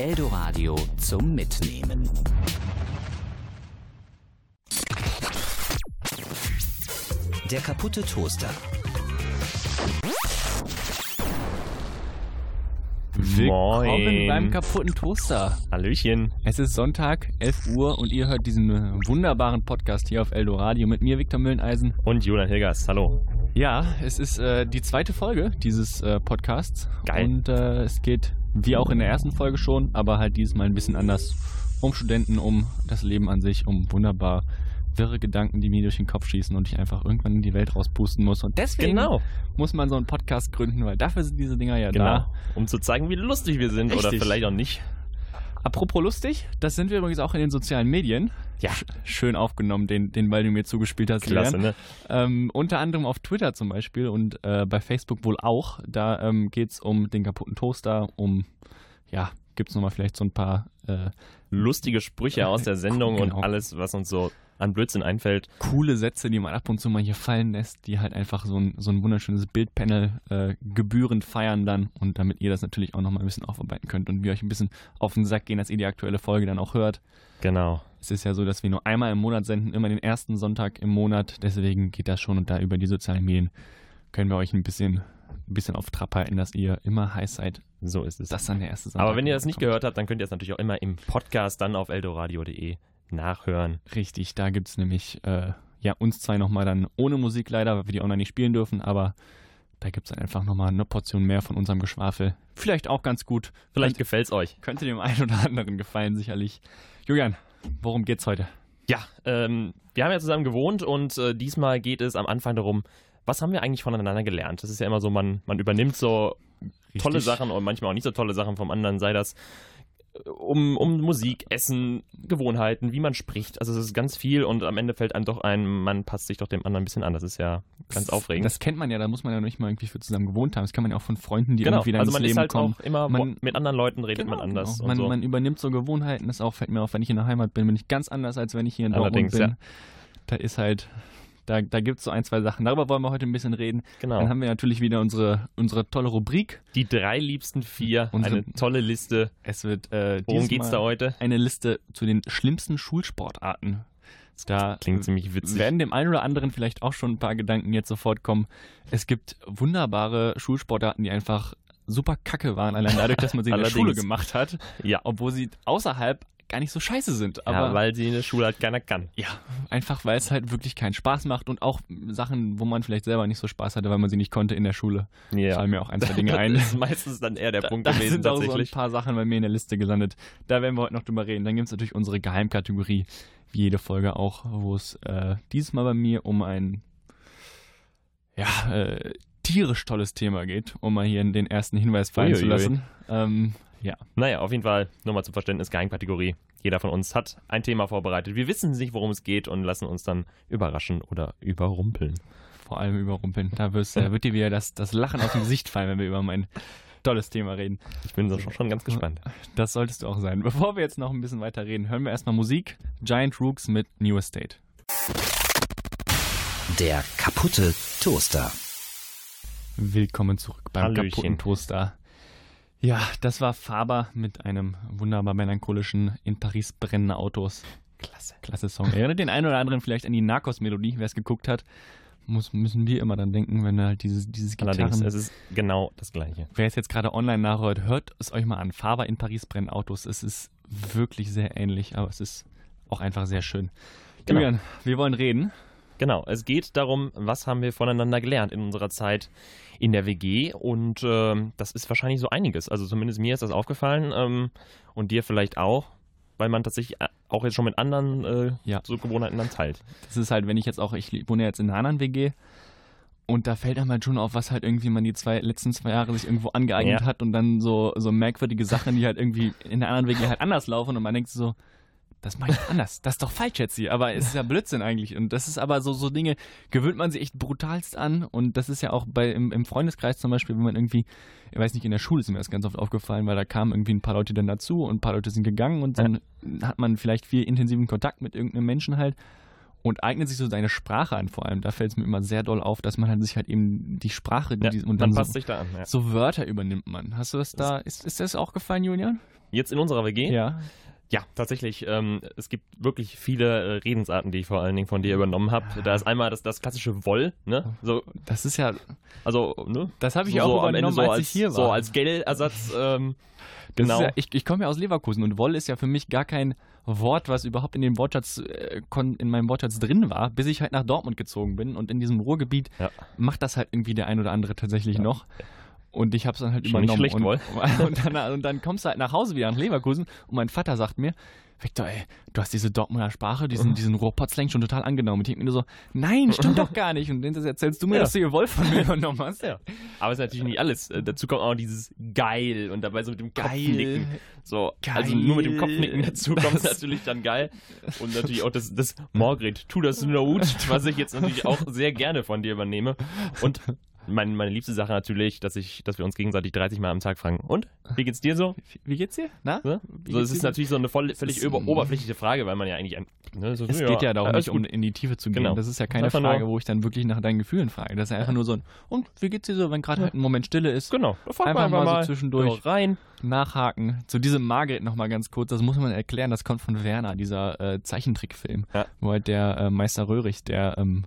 Eldoradio zum Mitnehmen. Der kaputte Toaster. Willkommen Moin. beim kaputten Toaster. Hallöchen. Es ist Sonntag, 11 Uhr und ihr hört diesen äh, wunderbaren Podcast hier auf Eldoradio mit mir, Viktor Mülleneisen. Und Julian Hilgers. Hallo. Ja, es ist äh, die zweite Folge dieses äh, Podcasts. Geil. Und äh, es geht, wie auch in der ersten Folge schon, aber halt diesmal ein bisschen anders um Studenten, um das Leben an sich, um wunderbar wirre Gedanken, die mir durch den Kopf schießen und ich einfach irgendwann in die Welt rauspusten muss. Und deswegen Genau. muss man so einen Podcast gründen, weil dafür sind diese Dinger ja Genau. da. Um zu zeigen, wie lustig wir sind oder Richtig. vielleicht auch nicht. Apropos lustig, das sind wir übrigens auch in den sozialen Medien. Ja. Sch- Schön aufgenommen, den, den Ball, den du mir zugespielt hast. Klasse, ne? Ähm, unter anderem auf Twitter zum Beispiel und äh, bei Facebook wohl auch. Da ähm, geht es um den kaputten Toaster, um, ja, gibt es nochmal vielleicht so ein paar äh, Lustige Sprüche aus der Sendung Genau. und alles, was uns so an Blödsinn einfällt. coole Sätze, die man ab und zu mal hier fallen lässt, die halt einfach so ein, so ein wunderschönes Bildpanel äh, gebührend feiern dann und damit ihr das natürlich auch nochmal ein bisschen aufarbeiten könnt und wir euch ein bisschen auf den Sack gehen, dass ihr die aktuelle Folge dann auch hört. Genau. Es ist ja so, dass wir nur einmal im Monat senden, immer den ersten Sonntag im Monat. Deswegen geht das schon und da über die sozialen Medien können wir euch ein bisschen, ein bisschen auf Trab halten, dass ihr immer heiß seid, So ist es. dass dann der erste Sonntag Aber wenn ihr das nicht kommt. gehört habt, dann könnt ihr es natürlich auch immer im Podcast dann auf eldoradio.de nachhören. Richtig, da gibt es nämlich äh, ja uns zwei nochmal dann ohne Musik leider, weil wir die online nicht spielen dürfen, aber da gibt es dann einfach nochmal eine Portion mehr von unserem Geschwafel. Vielleicht auch ganz gut. Vielleicht Könnte, gefällt's euch. könnte dem einen oder anderen gefallen, sicherlich. Julian, worum geht's heute? Ja, ähm, wir haben ja zusammen gewohnt und äh, diesmal geht es am Anfang darum, was haben wir eigentlich voneinander gelernt? Das ist ja immer so, man, man übernimmt so tolle Richtig. Sachen und manchmal auch nicht so tolle Sachen vom anderen, sei das um, um Musik, Essen, Gewohnheiten, wie man spricht. Also es ist ganz viel und am Ende fällt einem doch ein, man passt sich doch dem anderen ein bisschen an. Das ist ja ganz Das- aufregend. Das kennt man ja, da muss man ja nicht mal irgendwie für zusammen gewohnt haben. Das kann man ja auch von Freunden, die genau, irgendwie dann also ins man Leben ist halt kommen. auch immer, Man- mit anderen Leuten redet man anders. Genau. Man, so. man übernimmt so Gewohnheiten. Das auch fällt mir auf, wenn ich in der Heimat bin, bin ich ganz anders, als wenn ich hier in Allerdings, Dortmund bin. Da ist halt, da, da gibt es so ein, zwei Sachen. Darüber wollen wir heute ein bisschen reden. Dann genau. haben wir natürlich wieder unsere, unsere tolle Rubrik. Die drei liebsten vier, Unsere- eine tolle Liste. Es wird äh, Worum geht's da heute? eine Liste zu den schlimmsten Schulsportarten. Da Klingt ziemlich witzig. werden dem einen oder anderen vielleicht auch schon ein paar Gedanken jetzt sofort kommen. Es gibt wunderbare Schulsportarten, die einfach super kacke waren, allein dadurch, dass man sie in der. Schule gemacht hat, Ja, obwohl sie außerhalb gar nicht so scheiße sind. Aber ja, weil sie in der Schule halt keiner kann. Ja, einfach weil es halt wirklich keinen Spaß macht und auch Sachen, wo man vielleicht selber nicht so Spaß hatte, weil man sie nicht konnte in der Schule. Ja. Fallen mir auch ein, zwei Dinge ein. Das ist meistens dann eher der Punkt da gewesen sind auch so ein paar Sachen bei mir in der Liste gelandet. Da werden wir heute noch drüber reden. Dann gibt es natürlich unsere Geheimkategorie, wie jede Folge auch, wo es äh, dieses Mal bei mir um ein ja, äh, tierisch tolles Thema geht, um mal hier den ersten Hinweis fallen zu Uiuiui. lassen. Ähm, ja, Naja, auf jeden Fall, nur mal zum Verständnis, Geheimkategorie. Jeder von uns hat ein Thema vorbereitet. Wir wissen nicht, worum es geht und lassen uns dann überraschen oder überrumpeln. vor allem überrumpeln. Da, wirst, da wird dir wieder das, das Lachen auf dem Gesicht fallen, wenn wir über mein tolles Thema reden. Ich bin so schon, schon ganz gespannt. Das solltest du auch sein. Bevor wir jetzt noch ein bisschen weiter reden, hören wir erstmal Musik. Giant Rooks mit New Estate. Der kaputte Toaster. Willkommen zurück beim Hallöchen. kaputten Toaster. Ja, das war Faber mit einem wunderbar melancholischen In Paris brennende Autos. Klasse. Klasse Song. Erinnert den einen oder anderen vielleicht an die Narcos-Melodie, wer es geguckt hat. Muss, müssen wir immer dann denken, wenn halt dieses, dieses Allerdings, Gitarren... es ist genau das Gleiche. Wer es jetzt gerade online nachhört, hört es euch mal an. Faber in Paris brennen Autos. Es ist wirklich sehr ähnlich, aber es ist auch einfach sehr schön. Genau. Julian, wir wollen reden. Genau, es geht darum, was haben wir voneinander gelernt in unserer Zeit in der WG und ähm, das ist wahrscheinlich so einiges. Also zumindest mir ist das aufgefallen ähm, und dir vielleicht auch, weil man tatsächlich äh, auch jetzt schon mit anderen äh, Ja. so Gewohnheiten dann teilt. Das ist halt, wenn ich jetzt auch, ich wohne jetzt in einer anderen WG und da fällt einem halt schon auf, was halt irgendwie man die zwei, letzten zwei Jahre sich irgendwo angeeignet Ja. hat und dann so, so merkwürdige Sachen, die halt irgendwie in der anderen WG halt anders laufen und man denkt so, das mache ich anders. Das ist doch falsch jetzt hier. Aber es ist ja Blödsinn eigentlich. Und das ist aber so, so Dinge, gewöhnt man sich echt brutalst an. Und das ist ja auch bei im, im Freundeskreis zum Beispiel, wenn man irgendwie, ich weiß nicht, in der Schule ist mir das ganz oft aufgefallen, weil da kamen irgendwie ein paar Leute dann dazu und ein paar Leute sind gegangen und dann hat man vielleicht viel intensiven Kontakt mit irgendeinem Menschen halt und eignet sich so seine Sprache an vor allem. Da fällt es mir immer sehr doll auf, dass man halt sich halt eben die Sprache Ja, die, und dann dann passt so, sich da an. Ja. so Wörter übernimmt man. Hast du das da, ist, ist das auch gefallen, Julian? jetzt in unserer WG? Ja. Ja, tatsächlich. Ähm, es gibt wirklich viele äh, Redensarten, die ich vor allen Dingen von dir übernommen habe. Da ist einmal das, das klassische Woll, ne? So, Das ist ja, also, ne? das habe ich so, auch so übernommen, so als, als, ich hier war. So als Geldersatz. Ähm, genau. Ja, ich ich komme ja aus Leverkusen und Woll ist ja für mich gar kein Wort, was überhaupt in dem Wortschatz äh, kon- in meinem Wortschatz drin war, bis ich halt nach Dortmund gezogen bin und in diesem Ruhrgebiet Ja. macht das halt irgendwie der ein oder andere tatsächlich noch. Und ich habe es dann halt Schon nicht übernommen. schlecht, und, und, dann, und dann kommst du halt nach Hause wieder nach Leverkusen und mein Vater sagt mir, Victor, ey, du hast diese Dortmunder Sprache, diesen, diesen Ruhrpott-Slang schon total angenommen. Und ich denke mir nur so, nein, stimmt doch gar nicht. Und dann erzählst du mir, Ja. dass du hier Woll von mir übernommen hast. Ja. Aber es ist natürlich nicht alles. Äh, dazu kommt auch dieses geil und dabei so mit dem Kopfnicken. So, also nur mit dem Kopfnicken dazu kommt es natürlich dann geil. Und natürlich auch das, das Margret, tu das Not, was ich jetzt natürlich auch sehr gerne von dir übernehme. Und mein, meine liebste Sache natürlich, dass ich, dass wir uns gegenseitig 30 Mal am Tag fragen. Und? Wie geht's dir so? Wie geht's dir? Na? Wie So, es geht's ist dir? natürlich so eine voll, völlig Es- über, oberflächliche Frage, weil man ja eigentlich ein, ne, so, Es geht ja darum nicht, um in die Tiefe zu gehen. Genau. Das ist ja keine Einfach Frage, wo ich dann wirklich nach deinen Gefühlen frage. Das ist ja einfach nur so ein, und wie geht's dir so, wenn gerade halt ein Moment Stille ist? Genau, Einfach man mal so zwischendurch. so rein. Nachhaken. Zu diesem Margret nochmal ganz kurz, das muss man erklären, das kommt von Werner, dieser äh, Zeichentrickfilm. Ja. Wo halt der äh, Meister Röhrig, der ähm,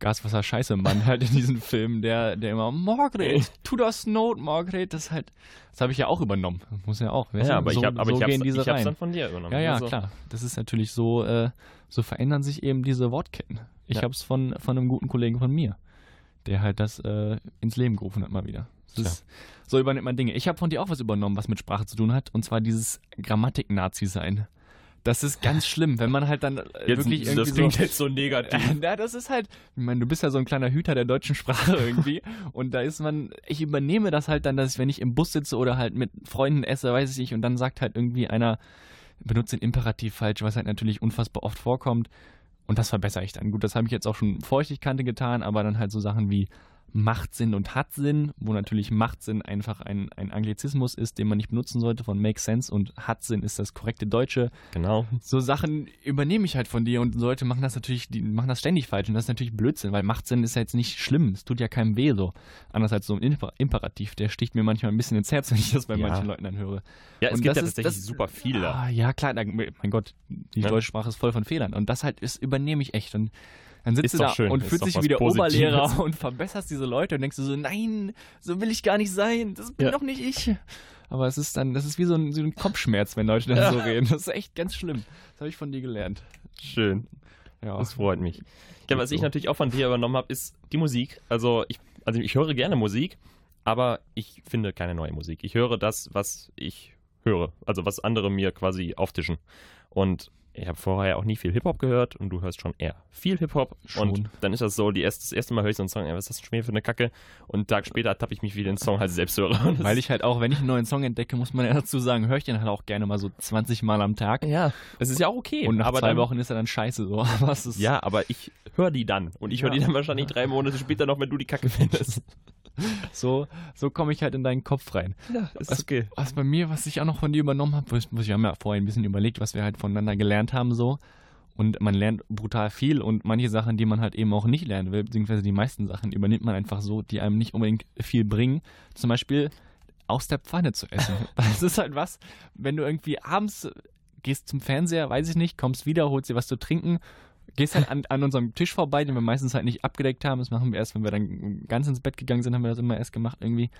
Gaswasser-Scheiße-Mann halt in diesem Film, der, der immer, Margret, tu das Not, Margret, das halt, das habe ich ja auch übernommen. Muss ja auch. Ja, aber so, ich habe so ich hab's, gehen diese ich hab's rein. dann von dir übernommen. Ja, ja, Also, klar. Das ist natürlich so, äh, so verändern sich eben diese Wortketten. Ich Ja. habe es von, von einem guten Kollegen von mir, der halt das äh, ins Leben gerufen hat mal wieder. Ist, so übernimmt man Dinge. Ich habe von dir auch was übernommen, was mit Sprache zu tun hat, und zwar dieses Grammatik-Nazi sein. Das ist ganz schlimm, wenn man halt dann äh, Jetzt, wirklich irgendwie das klingt so, jetzt so negativ. ja, das ist halt, ich meine, du bist ja so ein kleiner Hüter der deutschen Sprache irgendwie. und da ist man, ich übernehme das halt dann, dass ich, wenn ich im Bus sitze oder halt mit Freunden esse, weiß ich nicht, und dann sagt halt irgendwie einer, benutzt den Imperativ falsch, was halt natürlich unfassbar oft vorkommt. Und das verbessere ich dann. Gut, das habe ich jetzt auch schon kannte getan, aber dann halt so Sachen wie macht Sinn und hat Sinn, wo natürlich macht Sinn einfach ein, ein Anglizismus ist, den man nicht benutzen sollte von Make Sense und hat Sinn ist das korrekte Deutsche Genau. so Sachen übernehme ich halt von dir und Leute machen das natürlich, die machen das ständig falsch und das ist natürlich Blödsinn, weil Machtsinn ist ja jetzt nicht schlimm, es tut ja keinem weh so. Anders als so ein Imper Imperativ, der sticht mir manchmal ein bisschen ins Herz, wenn ich das bei Ja. manchen Leuten dann höre. Ja, es Und gibt das ja ist- tatsächlich das- super viele. Ah, ja, klar, mein Gott, die Ne? deutsche Sprache ist voll von Fehlern und das halt ist, übernehme ich echt und dann sitzt Ist du da schön, und fühlst dich wie der Positives. Oberlehrer und verbesserst diese Leute und denkst du so, nein, so will ich gar nicht sein, das bin Ja. doch nicht ich. Aber es ist dann, das ist wie so ein, so ein Kopfschmerz, wenn Leute dann so reden. Das ist echt ganz schlimm. Das habe ich von dir gelernt. Schön. Ja. Das freut mich. Ja, was so. ich natürlich auch von dir übernommen habe, ist die Musik. Also ich, also ich höre gerne Musik, aber ich finde keine neue Musik. Ich höre das, was ich höre. Also was andere mir quasi auftischen. Und ich habe vorher auch nie viel Hip-Hop gehört und du hörst schon eher viel Hip-Hop. Und dann ist das so, die erste, das erste Mal höre ich so einen Song, ey, was ist das schon wieder für eine Kacke? Und einen Tag später tappe ich mich wie den Song halt selbst höre. Das Weil ich halt auch, wenn ich einen neuen Song entdecke, muss man ja dazu sagen, höre ich den halt auch gerne mal so 20 Mal am Tag. ja, es ist ja auch okay. Und nach aber zwei dann, Wochen ist er dann scheiße so. Ja, aber ich höre die dann. Und ich höre Ja. die dann wahrscheinlich drei Monate später noch, wenn du die Kacke findest. so, so komme ich halt in deinen Kopf rein. Ja, Was, was bei mir, was ich auch noch von dir übernommen habe, was- was- wir haben ja vorhin ein bisschen überlegt, was wir halt voneinander gelernt haben so. Und man lernt brutal viel und manche Sachen, die man halt eben auch nicht lernen will, beziehungsweise die meisten Sachen übernimmt man einfach so, die einem nicht unbedingt viel bringen. Zum Beispiel aus der Pfanne zu essen. Das ist halt was, wenn du irgendwie abends gehst zum Fernseher, weiß ich nicht, kommst wieder, holst dir was zu trinken, gehst halt an, an unserem Tisch vorbei, den wir meistens halt nicht abgedeckt haben. Das machen wir erst, wenn wir dann ganz ins Bett gegangen sind, haben wir das immer erst gemacht irgendwie.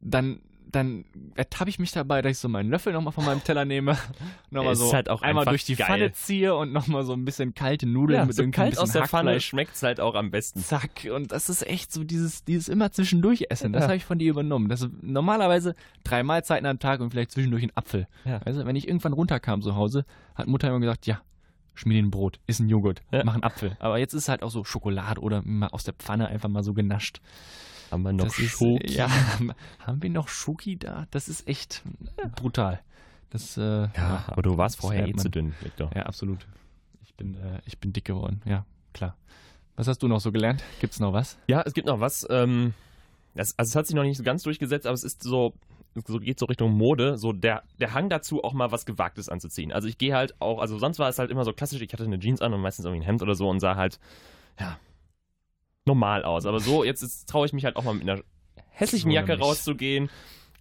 Dann, dann ertappe ich mich dabei, dass ich so meinen Löffel nochmal von meinem Teller nehme, nochmal so halt auch einmal durch die geil. Pfanne ziehe und nochmal so ein bisschen kalte Nudeln Ja, mit so kalt ein bisschen aus der Pfanne schmeckt es halt auch am besten. Zack, und das ist echt so dieses, dieses immer zwischendurch essen. Das Ja. habe ich von dir übernommen. Das ist normalerweise drei Mahlzeiten am Tag und vielleicht zwischendurch ein Apfel. Ja. Also, wenn ich irgendwann runterkam zu Hause, hat Mutter immer gesagt, ja, schmier dir ein Brot, iss ein Joghurt, Ja. mach einen Apfel. Aber jetzt ist halt auch so Schokolade oder mal aus der Pfanne einfach mal so genascht. Haben wir noch Das ist, Schoki? ja, haben wir noch Schoki da? Das ist echt brutal. Das, äh, Ja, aber du warst vorher eh zu dünn, Victor. Ja, absolut. Ich bin, äh, ich bin dick geworden, ja, klar. Was hast du noch so gelernt? Gibt's noch was? Ja, es gibt noch was. Ähm, das, also es hat sich noch nicht so ganz durchgesetzt, aber es ist so, so geht so Richtung Mode, so der, der Hang dazu, auch mal was Gewagtes anzuziehen. Also ich gehe halt auch, also sonst war es halt immer so klassisch, ich hatte eine Jeans an und meistens irgendwie ein Hemd oder so und sah halt, ja, normal aus. Aber so, jetzt, traue ich mich halt auch mal mit einer hässlichen Jacke rauszugehen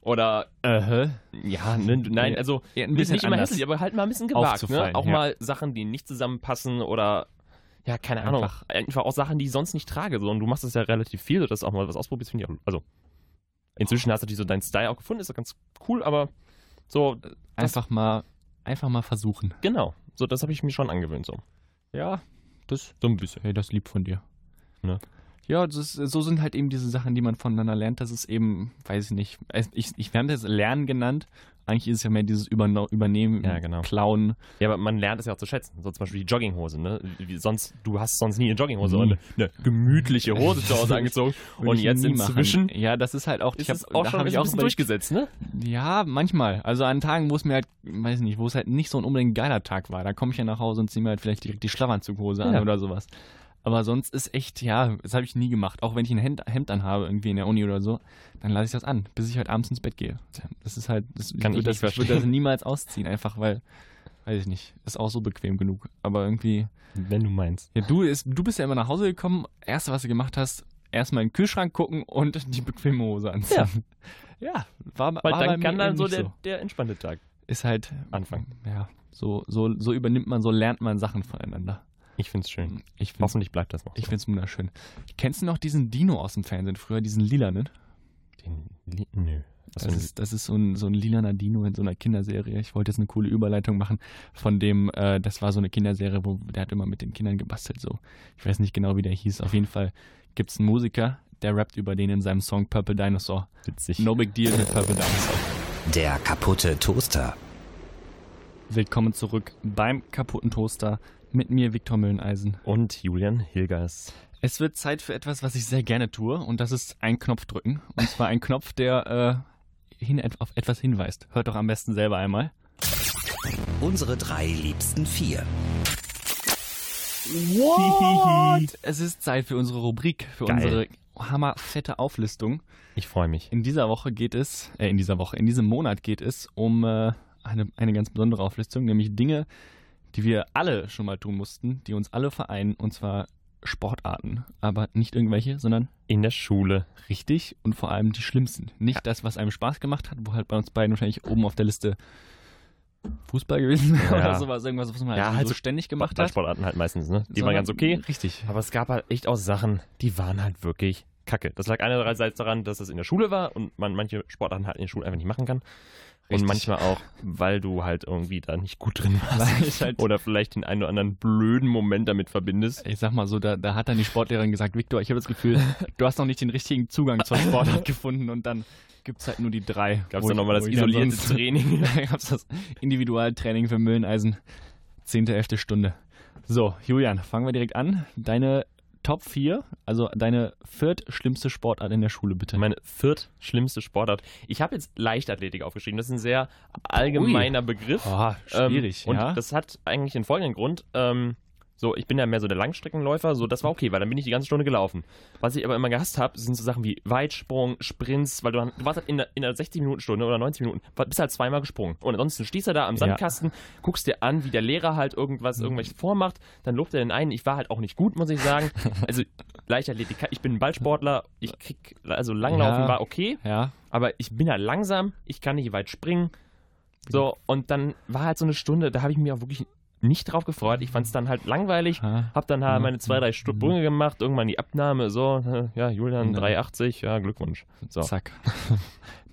Oder, Äh, ja, ne, nein, also Ja, ein bisschen nicht immer hässlich, aber halt mal ein bisschen gewagt. Ne? Auch ja. mal Sachen, die nicht zusammenpassen oder, ja, keine Ahnung, Einfach- einfach auch Sachen, die ich sonst nicht trage. So, und du machst das ja relativ viel, dass du auch mal was ausprobierst, finde ich auch, also, inzwischen hast du natürlich so deinen Style auch gefunden, ist doch ganz cool, aber so, einfach mal, einfach mal versuchen. genau, so, das habe ich mir schon angewöhnt, so. Ja, das, So ein bisschen. hey, das lieb von dir. Ne? Ja, das ist, so sind halt eben diese Sachen, die man voneinander lernt. Das ist eben, weiß ich nicht, es- ich, ich werde das Lernen genannt. Eigentlich ist es ja mehr dieses Überno Übernehmen, Ja, genau. Klauen. Ja, aber man lernt es ja auch zu schätzen. So zum Beispiel die Jogginghose, ne? Wie sonst, du hast sonst nie eine Jogginghose, Nie. sondern eine, gemütliche Hose zu Hause angezogen. Und jetzt nie machen. inzwischen Ja, das ist halt auch, ist ich hab, auch da schon hab ein ich auch überlegt, durchgesetzt, ne? Ja, manchmal. Also an Tagen, wo es mir halt, weiß ich nicht, wo es halt nicht so ein unbedingt geiler Tag war. Da komme ich ja nach Hause und ziehe mir halt vielleicht direkt die Schlafanzughose an Ja. oder sowas. Aber sonst ist echt, ja, das habe ich nie gemacht. Auch wenn ich ein Hemd, Hemd anhabe, irgendwie in der Uni oder so, dann lasse ich das an, bis ich halt abends ins Bett gehe. Das ist halt, das, Kann ich, ich würde das, ich würde verstehen. das niemals ausziehen, einfach weil, weiß ich nicht, ist auch so bequem genug. Aber irgendwie, Wenn du meinst. ja, du, ist, du bist ja immer nach Hause gekommen, erste, was du gemacht hast, erstmal in den Kühlschrank gucken und die bequeme Hose anziehen. Ja, war, Weil war bei dann mir kann dann so der, der entspannte Tag ist halt anfangen. ja, so, so, so übernimmt man, so lernt man Sachen voneinander. Ich find's schön. Ich finde Hoffentlich bleibt das noch ich so. find's wunderschön. Kennst du noch diesen Dino aus dem Fernsehen früher, diesen lilanen? Den, Li- nö. Das für ein- ist, das ist so ein, so ein lilaner Dino in so einer Kinderserie. Ich wollte jetzt eine coole Überleitung machen von dem, äh, das war so eine Kinderserie, wo der hat immer mit den Kindern gebastelt. So, ich weiß nicht genau, wie der hieß. Auf jeden Fall gibt's einen Musiker, der rappt über den in seinem Song Purple Dinosaur. witzig. No big deal mit Purple Dinosaur. Der kaputte Toaster. Willkommen zurück beim kaputten Toaster mit mir, Viktor Mülleneisen. Und Julian Hilgers. Es wird Zeit für etwas, was ich sehr gerne tue, und das ist ein Knopf drücken. Und zwar ein Knopf, der äh, hin, auf etwas hinweist. Hört doch am besten selber einmal. Unsere drei liebsten vier. What? es ist Zeit für unsere Rubrik, für Geil. unsere hammerfette Auflistung. Ich freue mich. In dieser Woche geht es, äh, in dieser Woche, in diesem Monat geht es um äh, eine, eine ganz besondere Auflistung, nämlich Dinge, die wir alle schon mal tun mussten, die uns alle vereinen, und zwar Sportarten. Aber nicht irgendwelche, sondern In der Schule. richtig und vor allem die schlimmsten. Nicht das, was einem Spaß gemacht hat, wo halt bei uns beiden wahrscheinlich oben auf der Liste Fußball gewesen Ja. oder sowas, irgendwas, was man Ja, halt, halt so so ständig gemacht hat. Sportarten halt meistens, ne? Die waren ganz okay. Richtig. Aber es gab halt echt auch Sachen, die waren halt wirklich kacke. Das lag einerseits daran, dass es in der Schule war und man manche Sportarten halt in der Schule einfach nicht machen kann. Richtig. Und manchmal auch, weil du halt irgendwie da nicht gut drin warst. Halt Oder vielleicht den einen oder anderen blöden Moment damit verbindest. ich sag mal so, da, da hat dann die Sportlehrerin gesagt, Viktor, ich habe das Gefühl, du hast noch nicht den richtigen Zugang zur Sportart gefunden und dann gibt's halt nur die drei. Gab es dann nochmal das isolierte Training. Da gab's das Individualtraining für Mülleneisen. Zehnte, elfte Stunde. So, Julian, fangen wir direkt an. Deine Top 4, also deine viertschlimmste Sportart in der Schule, bitte. Meine viertschlimmste Sportart. Ich habe jetzt Leichtathletik aufgeschrieben. Das ist ein sehr allgemeiner Begriff. oh, schwierig, Ähm, und ja. das hat eigentlich den folgenden Grund. Ähm, so, ich bin ja mehr so der Langstreckenläufer, so das war okay, weil dann bin ich die ganze Stunde gelaufen. Was ich aber immer gehasst habe, sind so Sachen wie Weitsprung, Sprints, weil du, dann- du warst halt in der, in der 60-Minuten-Stunde oder 90 Minuten, bist halt zweimal gesprungen. Und ansonsten stehst du da am Ja. Sandkasten, guckst dir an, wie der Lehrer halt irgendwas, irgendwelches vormacht, dann lobt er den einen. Ich war halt auch nicht gut, muss ich sagen. Also Leichtathletik, ich bin ein Ballsportler, ich krieg, also Langlaufen Ja. war okay, ja, aber ich bin halt langsam, ich kann nicht weit springen. So, und dann war halt so eine Stunde, da habe ich mich auch wirklich nicht drauf gefreut. Ich fand es dann halt langweilig. ja. Hab dann halt Mhm. meine zwei, drei Sprünge gemacht, irgendwann die Abnahme, so, äh, ja, Julian Ja. 380, ja, Glückwunsch. So. Zack.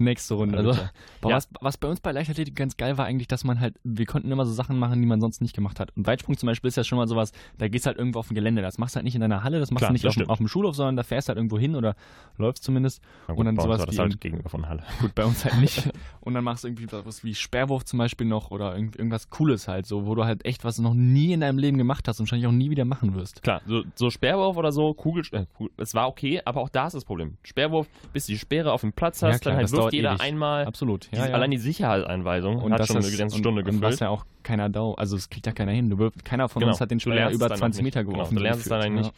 Nächste Runde. Also. Boah, ja. was, was bei uns bei Leichtathletik ganz geil war eigentlich, dass man halt, wir konnten immer so Sachen machen, die man sonst nicht gemacht hat. Und Weitsprung zum Beispiel ist ja schon mal sowas, da gehst halt irgendwo auf dem Gelände. Das machst du halt nicht in deiner Halle, das machst Klar, du nicht auf, auf dem Schulhof, sondern da fährst du halt irgendwo hin oder läufst zumindest. Na Und dann bei uns sowas war das halt gegenüber von Halle. Gut, bei uns halt nicht. Und dann machst du irgendwie was wie Sperrwurf zum Beispiel noch oder irgend, irgendwas Cooles halt, so, wo du halt echt was noch nie in deinem Leben gemacht hast und wahrscheinlich auch nie wieder machen wirst. Klar, so, so Sperrwurf oder so, Kugel, äh, Kugel, es war okay, aber auch da ist das Problem. Sperrwurf, bis du die Speere auf dem Platz Ja, hast, klar, dann halt wirft jeder ewig. einmal. Absolut. Ja, Diese- ja. Allein die Sicherheitseinweisung und hat das schon ist, eine ganze und, Stunde und was gefüllt. ja auch keiner Dau, also es kriegt ja keiner hin. Du wirf, keiner von Genau. uns hat den Du Speer lernst über es dann auch 20 nicht. Meter Genau, geworfen. du lernst es dann eigentlich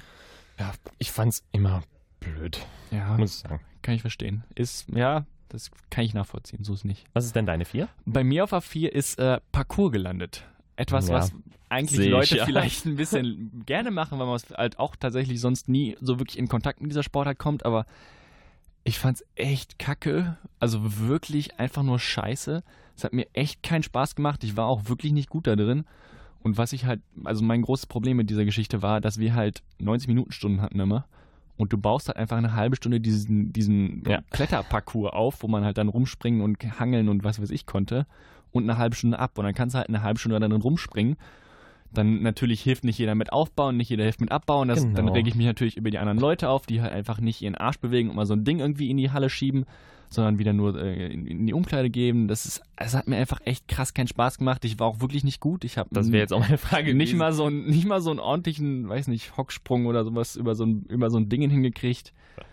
Ja, ich fand's immer blöd, Ja, ja muss ich sagen. kann ich verstehen. Ist, ja, das kann ich nachvollziehen, so ist nicht. Was ist denn deine vier? Bei mir auf A4 ist äh, Parcours gelandet. Etwas, Ja. was eigentlich ich, Leute ja. vielleicht ein bisschen gerne machen, weil man es halt auch tatsächlich sonst nie so wirklich in Kontakt mit dieser Sportart kommt, aber Ich fand's echt kacke. Also wirklich einfach nur scheiße. Es hat mir echt keinen Spaß gemacht. Ich war auch wirklich nicht gut da drin. Und was ich halt, also mein großes Problem mit dieser Geschichte war, dass wir halt 90 Minuten Stunden hatten immer. Und du baust halt einfach eine halbe Stunde diesen, diesen Ja. Kletterparcours auf, wo man halt dann rumspringen und hangeln und was weiß ich konnte. Und eine halbe Stunde ab. Und dann kannst du halt eine halbe Stunde dann rumspringen. Dann natürlich hilft nicht jeder mit aufbauen, nicht jeder hilft mit abbauen. Das, Genau. Dann rege ich mich natürlich über die anderen Leute auf, die halt einfach nicht ihren Arsch bewegen und mal so ein Ding irgendwie in die Halle schieben, sondern wieder nur äh, in, in die Umkleide geben. Das ist, es hat mir einfach echt krass keinen Spaß gemacht. Ich war auch wirklich nicht gut. Ich habe Das wäre jetzt auch meine Frage. nicht mal so ein, nicht mal so einen ordentlichen, weiß nicht, Hocksprung oder sowas über so ein, über so ein Ding hingekriegt. Ja,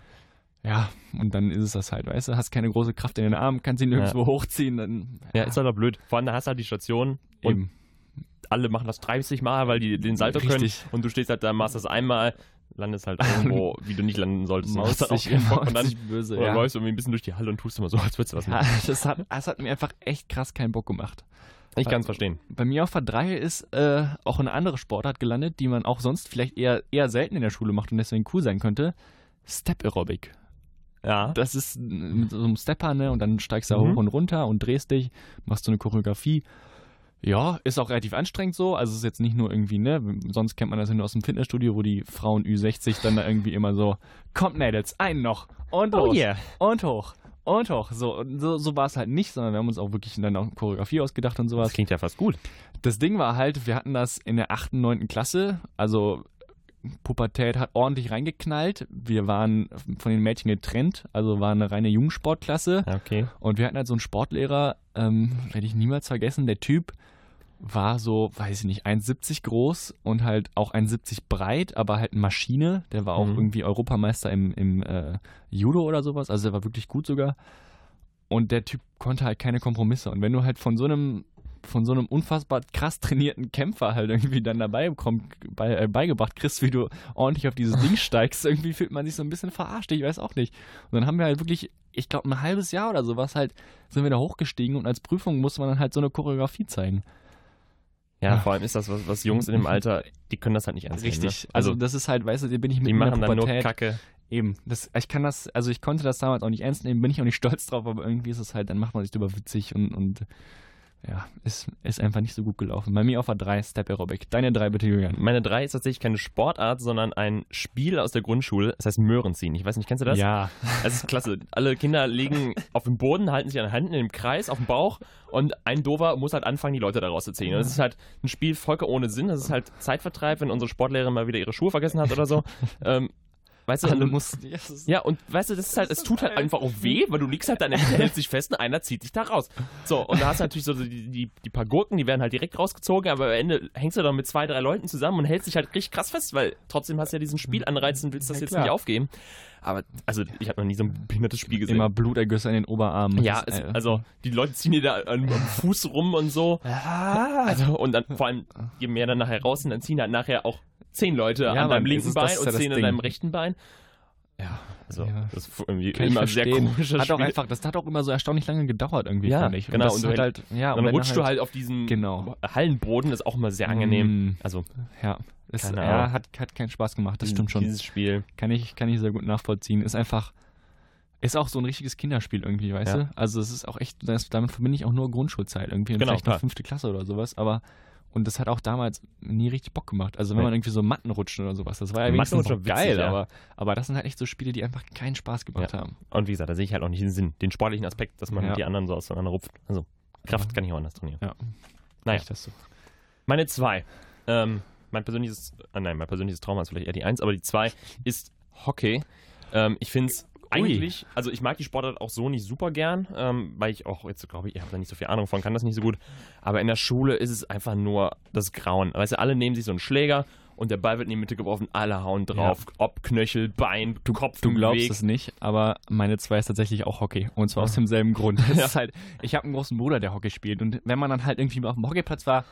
und dann ist es das halt, weißt du, hast keine große Kraft in den Armen, kannst ihn nirgendwo hochziehen, dann Ja, ist halt auch blöd. Vor allem, da hast du halt die Station und eben. alle machen das 30 Mal, weil die den Salto können. Richtig. Und du stehst halt da, machst das einmal, landest halt irgendwo, wie du nicht landen solltest. Hast Maust dann auch Bock. Und dann böse, oder ja. läufst du irgendwie ein bisschen durch die Halle und tust immer so, als würdest du was ja, machen. das hat, das hat mir einfach echt krass keinen Bock gemacht. Ich kann es verstehen. Bei mir auf der 3 ist äh, auch eine andere Sportart gelandet, die man auch sonst vielleicht eher, eher selten in der Schule macht und deswegen cool sein könnte. Step Aerobic. Ja. Das ist mit so einem Stepper, ne? Und dann steigst du da Mhm. hoch und runter und drehst dich, machst so eine Choreografie. Ja, ist auch relativ anstrengend so. Also es ist jetzt nicht nur irgendwie, ne? Sonst kennt man das ja nur aus dem Fitnessstudio, wo die Frauen Ü60 dann da irgendwie immer so, kommt Mädels, einen noch und Oh los yeah. und hoch und hoch. So, so, so war es halt nicht, sondern wir haben uns auch wirklich dann auch Choreografie ausgedacht und sowas. Das klingt ja fast gut. Das Ding war halt, wir hatten das in der 8., 9. Klasse, also Pubertät hat ordentlich reingeknallt. Wir waren von den Mädchen getrennt, also war eine reine Jungsportklasse. Ja, okay. Und wir hatten halt so einen Sportlehrer, ähm, werde ich niemals vergessen, der Typ war so, weiß ich nicht, 1,70 groß und halt auch 1,70 breit, aber halt eine Maschine. Der war auch Mhm. irgendwie Europameister im, im äh, Judo oder sowas, also der war wirklich gut sogar. Und der Typ konnte halt keine Kompromisse. Und wenn du halt von so einem von so einem unfassbar krass trainierten Kämpfer halt irgendwie dann dabei bekommt, bei, äh, beigebracht kriegst, wie du ordentlich auf dieses Ding steigst, irgendwie fühlt man sich so ein bisschen verarscht, ich weiß auch nicht. Und dann haben wir halt wirklich, ich glaube, ein halbes Jahr oder sowas halt, sind wir da hochgestiegen und als Prüfung musste man dann halt so eine Choreografie zeigen. Ja, Ja. vor allem ist das, was, was Jungs in dem Alter, die können das halt nicht ernst nehmen. Ne? Also, Also, das ist halt, weißt du, bin ich mit die machen dann nur. Kacke. Eben. Das, ich kann das, also ich konnte das damals auch nicht ernst nehmen, bin ich auch nicht stolz drauf, aber irgendwie ist es halt, dann macht man sich drüber witzig und, und ja, ist, ist einfach nicht so gut gelaufen. Bei mir auf der 3 Step Aerobic. Deine 3 bitte, Julian. Meine drei ist tatsächlich keine Sportart, sondern ein Spiel aus der Grundschule. Das heißt Möhrenziehen. Ich weiß nicht, kennst du das? Ja. Das ist klasse. Alle Kinder liegen auf dem Boden, halten sich an den Händen im Kreis auf dem Bauch und ein Dover muss halt anfangen, die Leute da rauszuziehen. Und das ist halt ein Spiel vollkommen ohne Sinn. Das ist halt Zeitvertreib, wenn unsere Sportlehrerin mal wieder ihre Schuhe vergessen hat oder so. ähm, weißt du, Alle dann- mussten. Ja, ja, und weißt du, das ist halt, es tut halt einfach auch weh, weil du liegst halt da in der Mitte, hältst dich fest und einer zieht dich da raus. So, und da hast du natürlich so die, die, die paar Gurken, die werden halt direkt rausgezogen, aber am Ende hängst du dann mit zwei, drei Leuten zusammen und hältst dich halt richtig krass fest, weil trotzdem hast du ja diesen Spielanreiz und willst das Ja, jetzt nicht aufgeben. Aber, also, ich habe noch nie so ein behindertes Spiel gesehen. Immer Blutergüsse in den Oberarmen. ja, ist, äh, also die Leute ziehen dir da am, am Fuß rum und so. Also, und dann vor allem, je mehr dann nachher raus sind, dann ziehen halt nachher auch zehn Leute Ja, an Mann, deinem das linken das Bein und das zehn an deinem rechten Bein. ja. Also, Ja. das ist irgendwie Kann ich immer sehr komisches hat auch Spiel. einfach, das hat auch immer so erstaunlich lange gedauert irgendwie, Ja, finde ich. genau, das und du hat hält- halt, ja, dann und wenn rutschst du halt auf diesen Genau. Hallenboden, ist auch immer sehr angenehm. Mm, Also, Ja, das Keine ja, hat, hat keinen Spaß gemacht, das stimmt schon. Dieses Spiel. Kann ich, kann ich sehr gut nachvollziehen. Ist einfach, ist auch so ein richtiges Kinderspiel irgendwie, weißt Ja. du? Also es ist auch echt, das, damit verbinde ich auch nur Grundschulzeit irgendwie und Genau, vielleicht noch klar. fünfte Klasse oder sowas, aber und das hat auch damals nie richtig Bock gemacht. Also wenn man irgendwie so Matten rutscht oder sowas, das war ja wenigstens Mattenrutschen noch witzig, geil, ja. aber, aber das sind halt echt so Spiele, die einfach keinen Spaß gemacht haben. Und wie gesagt, da sehe ich halt auch nicht den Sinn, den sportlichen Aspekt, dass man Ja. die anderen so auseinander rupft. Also, Kraft Ja. kann ich auch anders trainieren. Ja. Naja. Echt das so. Meine zwei. Ähm, mein persönliches, ah nein, mein persönliches Trauma ist vielleicht eher die eins, aber die zwei ist Hockey. Ähm, ich finde es eigentlich, also ich mag die Sportart auch so nicht super gern, ähm, weil ich auch jetzt glaube ich, ihr habt da nicht so viel Ahnung von, kann das nicht so gut. Aber in der Schule ist es einfach nur das Grauen. Weißt du, alle nehmen sich so einen Schläger und der Ball wird in die Mitte geworfen, alle hauen drauf. Ob Knöchel, Bein, Kopf, Du glaubst Weg. es nicht, aber meine zwei ist tatsächlich auch Hockey. Und zwar aus Ah. demselben Grund. Ist halt, ich habe einen großen Bruder, der Hockey spielt. Und wenn man dann halt irgendwie auf dem Hockeyplatz war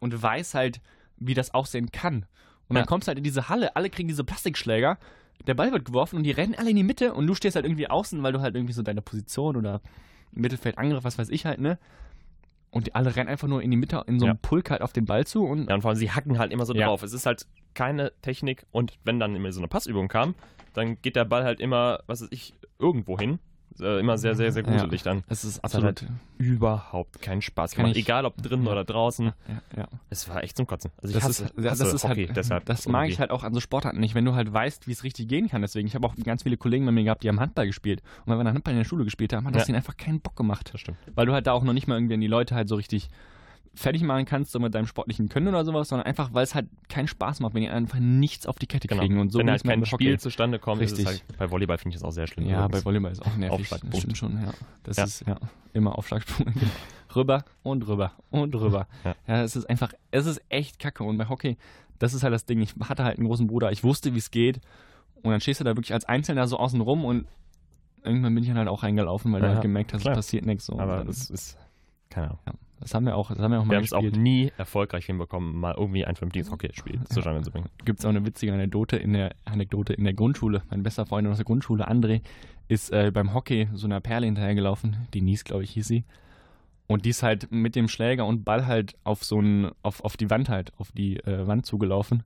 und weiß halt, wie das aussehen kann. Und dann Ja. kommst du halt in diese Halle, alle kriegen diese Plastikschläger, der Ball wird geworfen und die rennen alle in die Mitte und du stehst halt irgendwie außen, weil du halt irgendwie so deine Position oder Mittelfeld Angriff, was weiß ich halt, ne? Und die alle rennen einfach nur in die Mitte in so einem Ja. Pulk halt auf den Ball zu und Ja, und vor allem, sie hacken halt immer so Ja. drauf. Es ist halt keine Technik und wenn dann immer so eine Passübung kam, dann geht der Ball halt immer, was weiß ich, irgendwo hin. Äh, immer sehr, sehr, sehr gruselig dann. Es ist hat halt absolut. überhaupt keinen Spaß gemacht. Egal ob drinnen Ja. oder draußen. Ja, ja. Es war echt zum Kotzen. Also Das hasse, ist, ja, das hasse ist Hockey halt, deshalb. das mag ich irgendwie. halt auch an so Sportarten nicht, wenn du halt weißt, wie es richtig gehen kann. Deswegen, ich habe auch ganz viele Kollegen bei mir gehabt, die haben Handball gespielt. Und wenn wir dann Handball in der Schule gespielt haben, hat das Ja. denen einfach keinen Bock gemacht. Das stimmt. Weil du halt da auch noch nicht mal irgendwie an die Leute halt so richtig fertig machen kannst, so mit deinem sportlichen Können oder sowas, sondern einfach, weil es halt keinen Spaß macht, wenn die einfach nichts auf die Kette Genau. kriegen. Und so Wenn halt kein Spiel Hockey. zustande kommt, Richtig. halt, bei Volleyball finde ich das auch sehr schlimm. Ja, bei übrigens. Volleyball ist auch nervig. Das stimmt schon, ja. Das Ja. ist ja immer Aufschlagspunkt. rüber und rüber und rüber. Ja. Ja. es ist einfach, es ist echt kacke. Und bei Hockey, das ist halt das Ding. Ich hatte halt einen großen Bruder, ich wusste, wie es geht. Und dann stehst du da wirklich als Einzelner so außen rum und irgendwann bin ich dann halt auch reingelaufen, weil Ja, du halt gemerkt hast, es passiert nichts. So. Aber das ist, keine Ahnung. ja, das haben wir auch, das haben wir auch Wir mal haben es auch nie erfolgreich hinbekommen, mal irgendwie ein vernünftiges Hockeyspiel zustande zu bringen. gibt es auch eine witzige Anekdote in der Anekdote in der Grundschule. Mein bester Freund aus der Grundschule, André, ist äh, beim Hockey so einer Perle hinterhergelaufen. Denise, glaube ich, hieß sie. Und die ist halt mit dem Schläger und Ball halt auf so ein, auf, auf die Wand halt, auf die äh, Wand zugelaufen.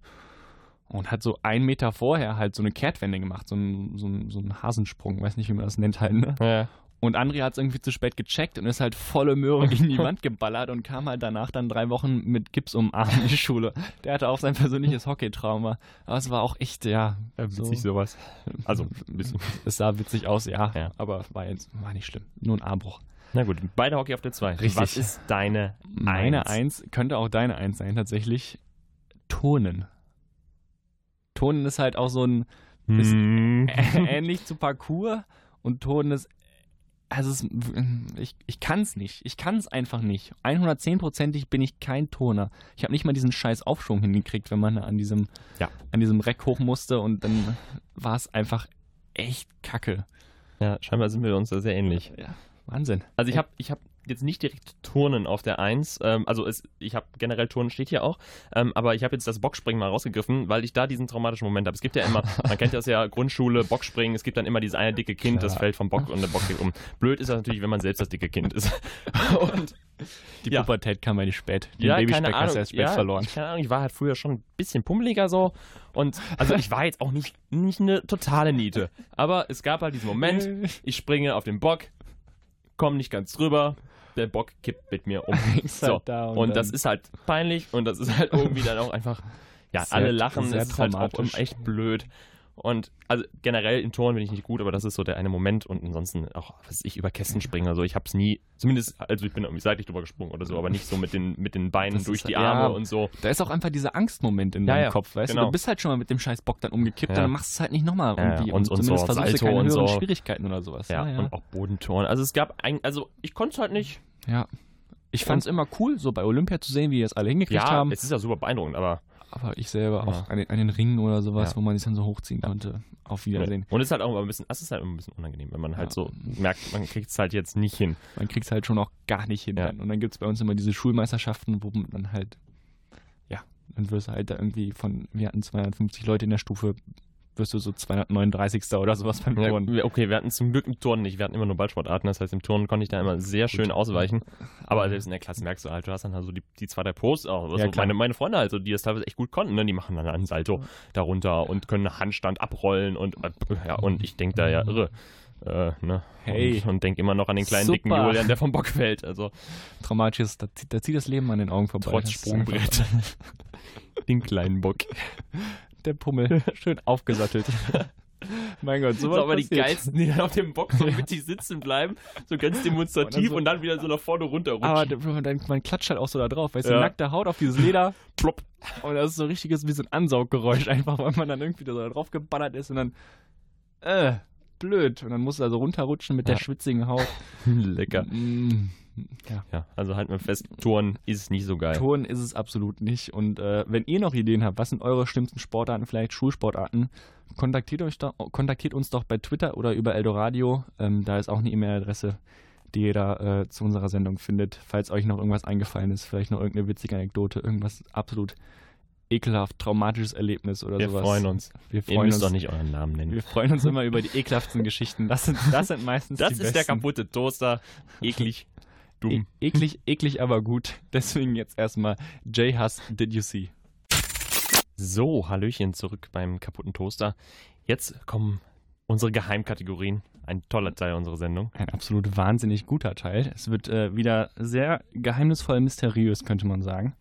Und hat so einen Meter vorher halt so eine Kehrtwende gemacht, so ein, so ein, so ein Hasensprung, weiß nicht, wie man das nennt halt, ne? Ja. Und André hat es irgendwie zu spät gecheckt und ist halt volle Möhre gegen die Wand geballert und kam halt danach dann drei Wochen mit Gips um den Arm in die Schule. Der hatte auch sein persönliches Hockeytrauma. Aber es war auch echt, ja. Witzig sowas. Also, ein bisschen. Es sah witzig aus, ja. Ja. Aber war jetzt war nicht schlimm. Nur ein Armbruch. Na gut, beide Hockey auf der 2. Richtig. Was ist deine Meine Eins? Eins könnte auch deine Eins sein, tatsächlich. Turnen. Turnen ist halt auch so ein Ist- Hm. ähnlich zu Parkour und Turnen ist. Also es, ich, ich kann es nicht. Ich kann es einfach nicht. 110%ig bin ich kein Turner. Ich habe nicht mal diesen scheiß Aufschwung hingekriegt, wenn man an diesem, Ja. an diesem Reck hoch musste und dann war es einfach echt kacke. Ja, scheinbar sind wir uns da sehr ähnlich. Ja, Wahnsinn. Also ich habe ich hab jetzt nicht direkt Turnen auf der 1. Ähm, also es, ich habe generell Turnen steht hier auch. Ähm, aber ich habe jetzt das Boxspringen mal rausgegriffen, weil ich da diesen traumatischen Moment habe. Es gibt ja immer, man kennt das ja, Grundschule, Boxspringen, es gibt dann immer dieses eine dicke Kind, das Klar. fällt vom Bock und der Bock geht um. Blöd ist das natürlich, wenn man selbst das dicke Kind ist. und Die Ja. Pubertät kam ja nicht spät. Den ja, Babyspeck keine hast du erst spät ja, verloren. Ich, keine Ahnung, ich war halt früher schon ein bisschen pummeliger so. Und also ich war jetzt auch nicht, nicht eine totale Niete. Aber es gab halt diesen Moment, ich springe auf den Bock, komme nicht ganz drüber, der Bock kippt mit mir um. So, halt und, das ist halt peinlich und das ist halt irgendwie dann auch einfach, ja, Sehr- alle lachen, das ist halt auch echt blöd. Und also generell in Touren bin ich nicht gut, aber das ist so der eine Moment und ansonsten auch, was ich, über Kästen springen. Also ich hab's nie, zumindest, also ich bin irgendwie seitlich drüber gesprungen oder so, aber nicht so mit den, mit den Beinen Das durch ist- die ja. Arme und so. Da ist auch einfach dieser Angstmoment in Ja, deinem ja, Kopf, weißt du? genau. Du bist halt schon mal mit dem scheiß Bock dann umgekippt, Ja. dann machst du es halt nicht nochmal Ja, ja, irgendwie und- und zumindest so versuchst du Salto keine und höheren so. Schwierigkeiten oder sowas. Ja, ja. und auch Bodentouren. Also es gab ein, also ich konnte es halt nicht. Ja. Ich fand es immer cool, so bei Olympia zu sehen, wie die das alle hingekriegt Ja, haben. es ist ja super beeindruckend, aber Aber ich selber auch an den, an den Ringen oder sowas, wo man sich dann so hochziehen konnte. Auf Wiedersehen. und es ist halt auch immer ein bisschen, es ist halt ein bisschen unangenehm, wenn man halt so merkt, man kriegt es halt jetzt nicht hin. Man kriegt es halt schon auch gar nicht hin. Dann. Und dann gibt es bei uns immer diese Schulmeisterschaften, wo man halt, ja, dann wirst du halt da irgendwie von, wir hatten 250 Leute in der Stufe, wirst du so 239. oder sowas beim Ja, Turnen. wir- okay, wir hatten zum Glück im Turnen nicht, wir hatten immer nur Ballsportarten, das heißt im Turnen konnte ich da immer sehr schön ausweichen. Aber selbst in der Klasse merkst du halt, du hast dann halt so die, die zwei, drei auch, also Ja, meine, meine Freunde halt, so, die das teilweise echt gut konnten, ne? die machen dann einen Salto darunter und können einen Handstand abrollen und äh, ja, und ich denke da ja irre. Äh, ne? Hey. Und, und denke immer noch an den kleinen Super. dicken Julian, der vom Bock fällt. Also Traumatisches, da zieht, da zieht das Leben an den Augen vorbei. trotz Sprungbrett. den kleinen Bock. Der Pummel, schön aufgesattelt. mein Gott, so So, was aber die geilsten, die dann auf dem Bock so mittig sitzen bleiben, so ganz demonstrativ Und und dann dann, so- wieder so nach vorne runter rutschen. Aber dann, man klatscht halt auch so da drauf, weißt du, Ja. nackte Haut auf dieses Leder, plopp. Und das ist so richtiges, wie so ein Ansauggeräusch, einfach, weil man dann irgendwie da drauf geballert ist und dann, äh, blöd. Und dann musst du also runterrutschen mit der Ja. schwitzigen Haut. Lecker. Mm, ja. Ja, also halten wir fest, Touren ist nicht so geil. Ton ist es absolut nicht. Und äh, wenn ihr noch Ideen habt, was sind eure schlimmsten Sportarten, vielleicht Schulsportarten, kontaktiert, euch doch, kontaktiert uns doch bei Twitter oder über Eldoradio. Ähm, da ist auch eine E-Mail-Adresse, die ihr da äh, zu unserer Sendung findet. Falls euch noch irgendwas eingefallen ist, vielleicht noch irgendeine witzige Anekdote, irgendwas absolut ekelhaft, traumatisches Erlebnis oder Wir sowas. freuen uns. Wir Ihr freuen müsst uns. doch nicht euren Namen nennen. Wir freuen uns immer über die ekelhaften Geschichten. Das sind, das sind meistens Das die ist der besten. kaputte Toaster. Eklig. Dumm. E eklig, eklig, aber gut. Deswegen jetzt erstmal J-Huss, Did You See? So, Hallöchen zurück beim kaputten Toaster. Jetzt kommen unsere Geheimkategorien. ein toller Teil unserer Sendung. Ein absolut wahnsinnig guter Teil. Es wird äh, wieder sehr geheimnisvoll mysteriös, könnte man sagen.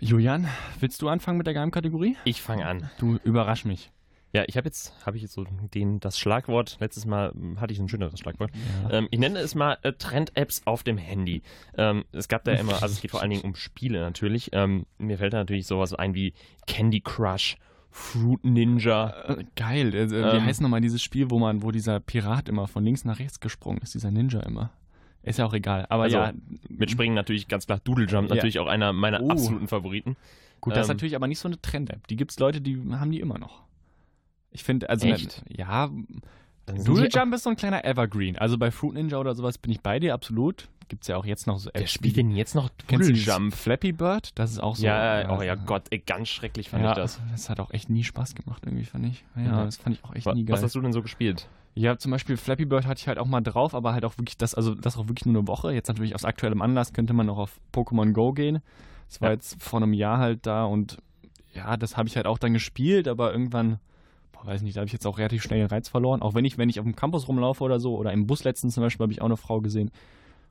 Julian, willst du anfangen mit der Geheimkategorie? Ich fange an. Du überrasch mich. Ja, ich habe jetzt, habe ich jetzt so den, das Schlagwort, letztes Mal hm, hatte ich ein schöneres Schlagwort. Ja. Ähm, ich nenne es mal äh, Trend-Apps auf dem Handy. Ähm, es gab da immer, also es geht vor allen Dingen um Spiele natürlich. Ähm, mir fällt da natürlich sowas ein wie Candy Crush, Fruit Ninja. Äh, geil. Äh, wie Ähm. heißt nochmal dieses Spiel, wo man, wo dieser Pirat immer von links nach rechts gesprungen ist, dieser Ninja immer? Ist ja auch egal. Aber Also, ja, Mit Springen natürlich ganz klar. Doodle Jump, Ja. natürlich auch einer meiner Oh. absoluten Favoriten. gut, das ist ähm, natürlich aber nicht so eine Trend-App. Die gibt es Leute, die haben die immer noch. Ich finde, also, Echt? ja, Doodle Jump ist so ein kleiner Evergreen. Also bei Fruit Ninja oder sowas bin ich bei dir, absolut. Gibt es ja auch jetzt noch so Apps. Wer spielt denn jetzt noch Doodle Jump? Flappy Bird? Das ist auch so. Ja, oh ja Gott, ey, ganz schrecklich fand ja, ich das. das hat auch echt nie Spaß gemacht, irgendwie, fand ich. Ja, Ja. das fand ich auch echt Wa- nie geil. Was hast du denn so gespielt? Ja, zum Beispiel Flappy Bird hatte ich halt auch mal drauf, aber halt auch wirklich das, also das auch wirklich nur eine Woche. Jetzt natürlich aus aktuellem Anlass könnte man auch auf Pokémon Go gehen. Das war Ja. jetzt vor einem Jahr halt da und ja, das habe ich halt auch dann gespielt, aber irgendwann, weiß nicht, da habe ich jetzt auch relativ schnell den Reiz verloren. Auch wenn ich, wenn ich auf dem Campus rumlaufe oder so, oder im Bus letztens zum Beispiel, habe ich auch eine Frau gesehen.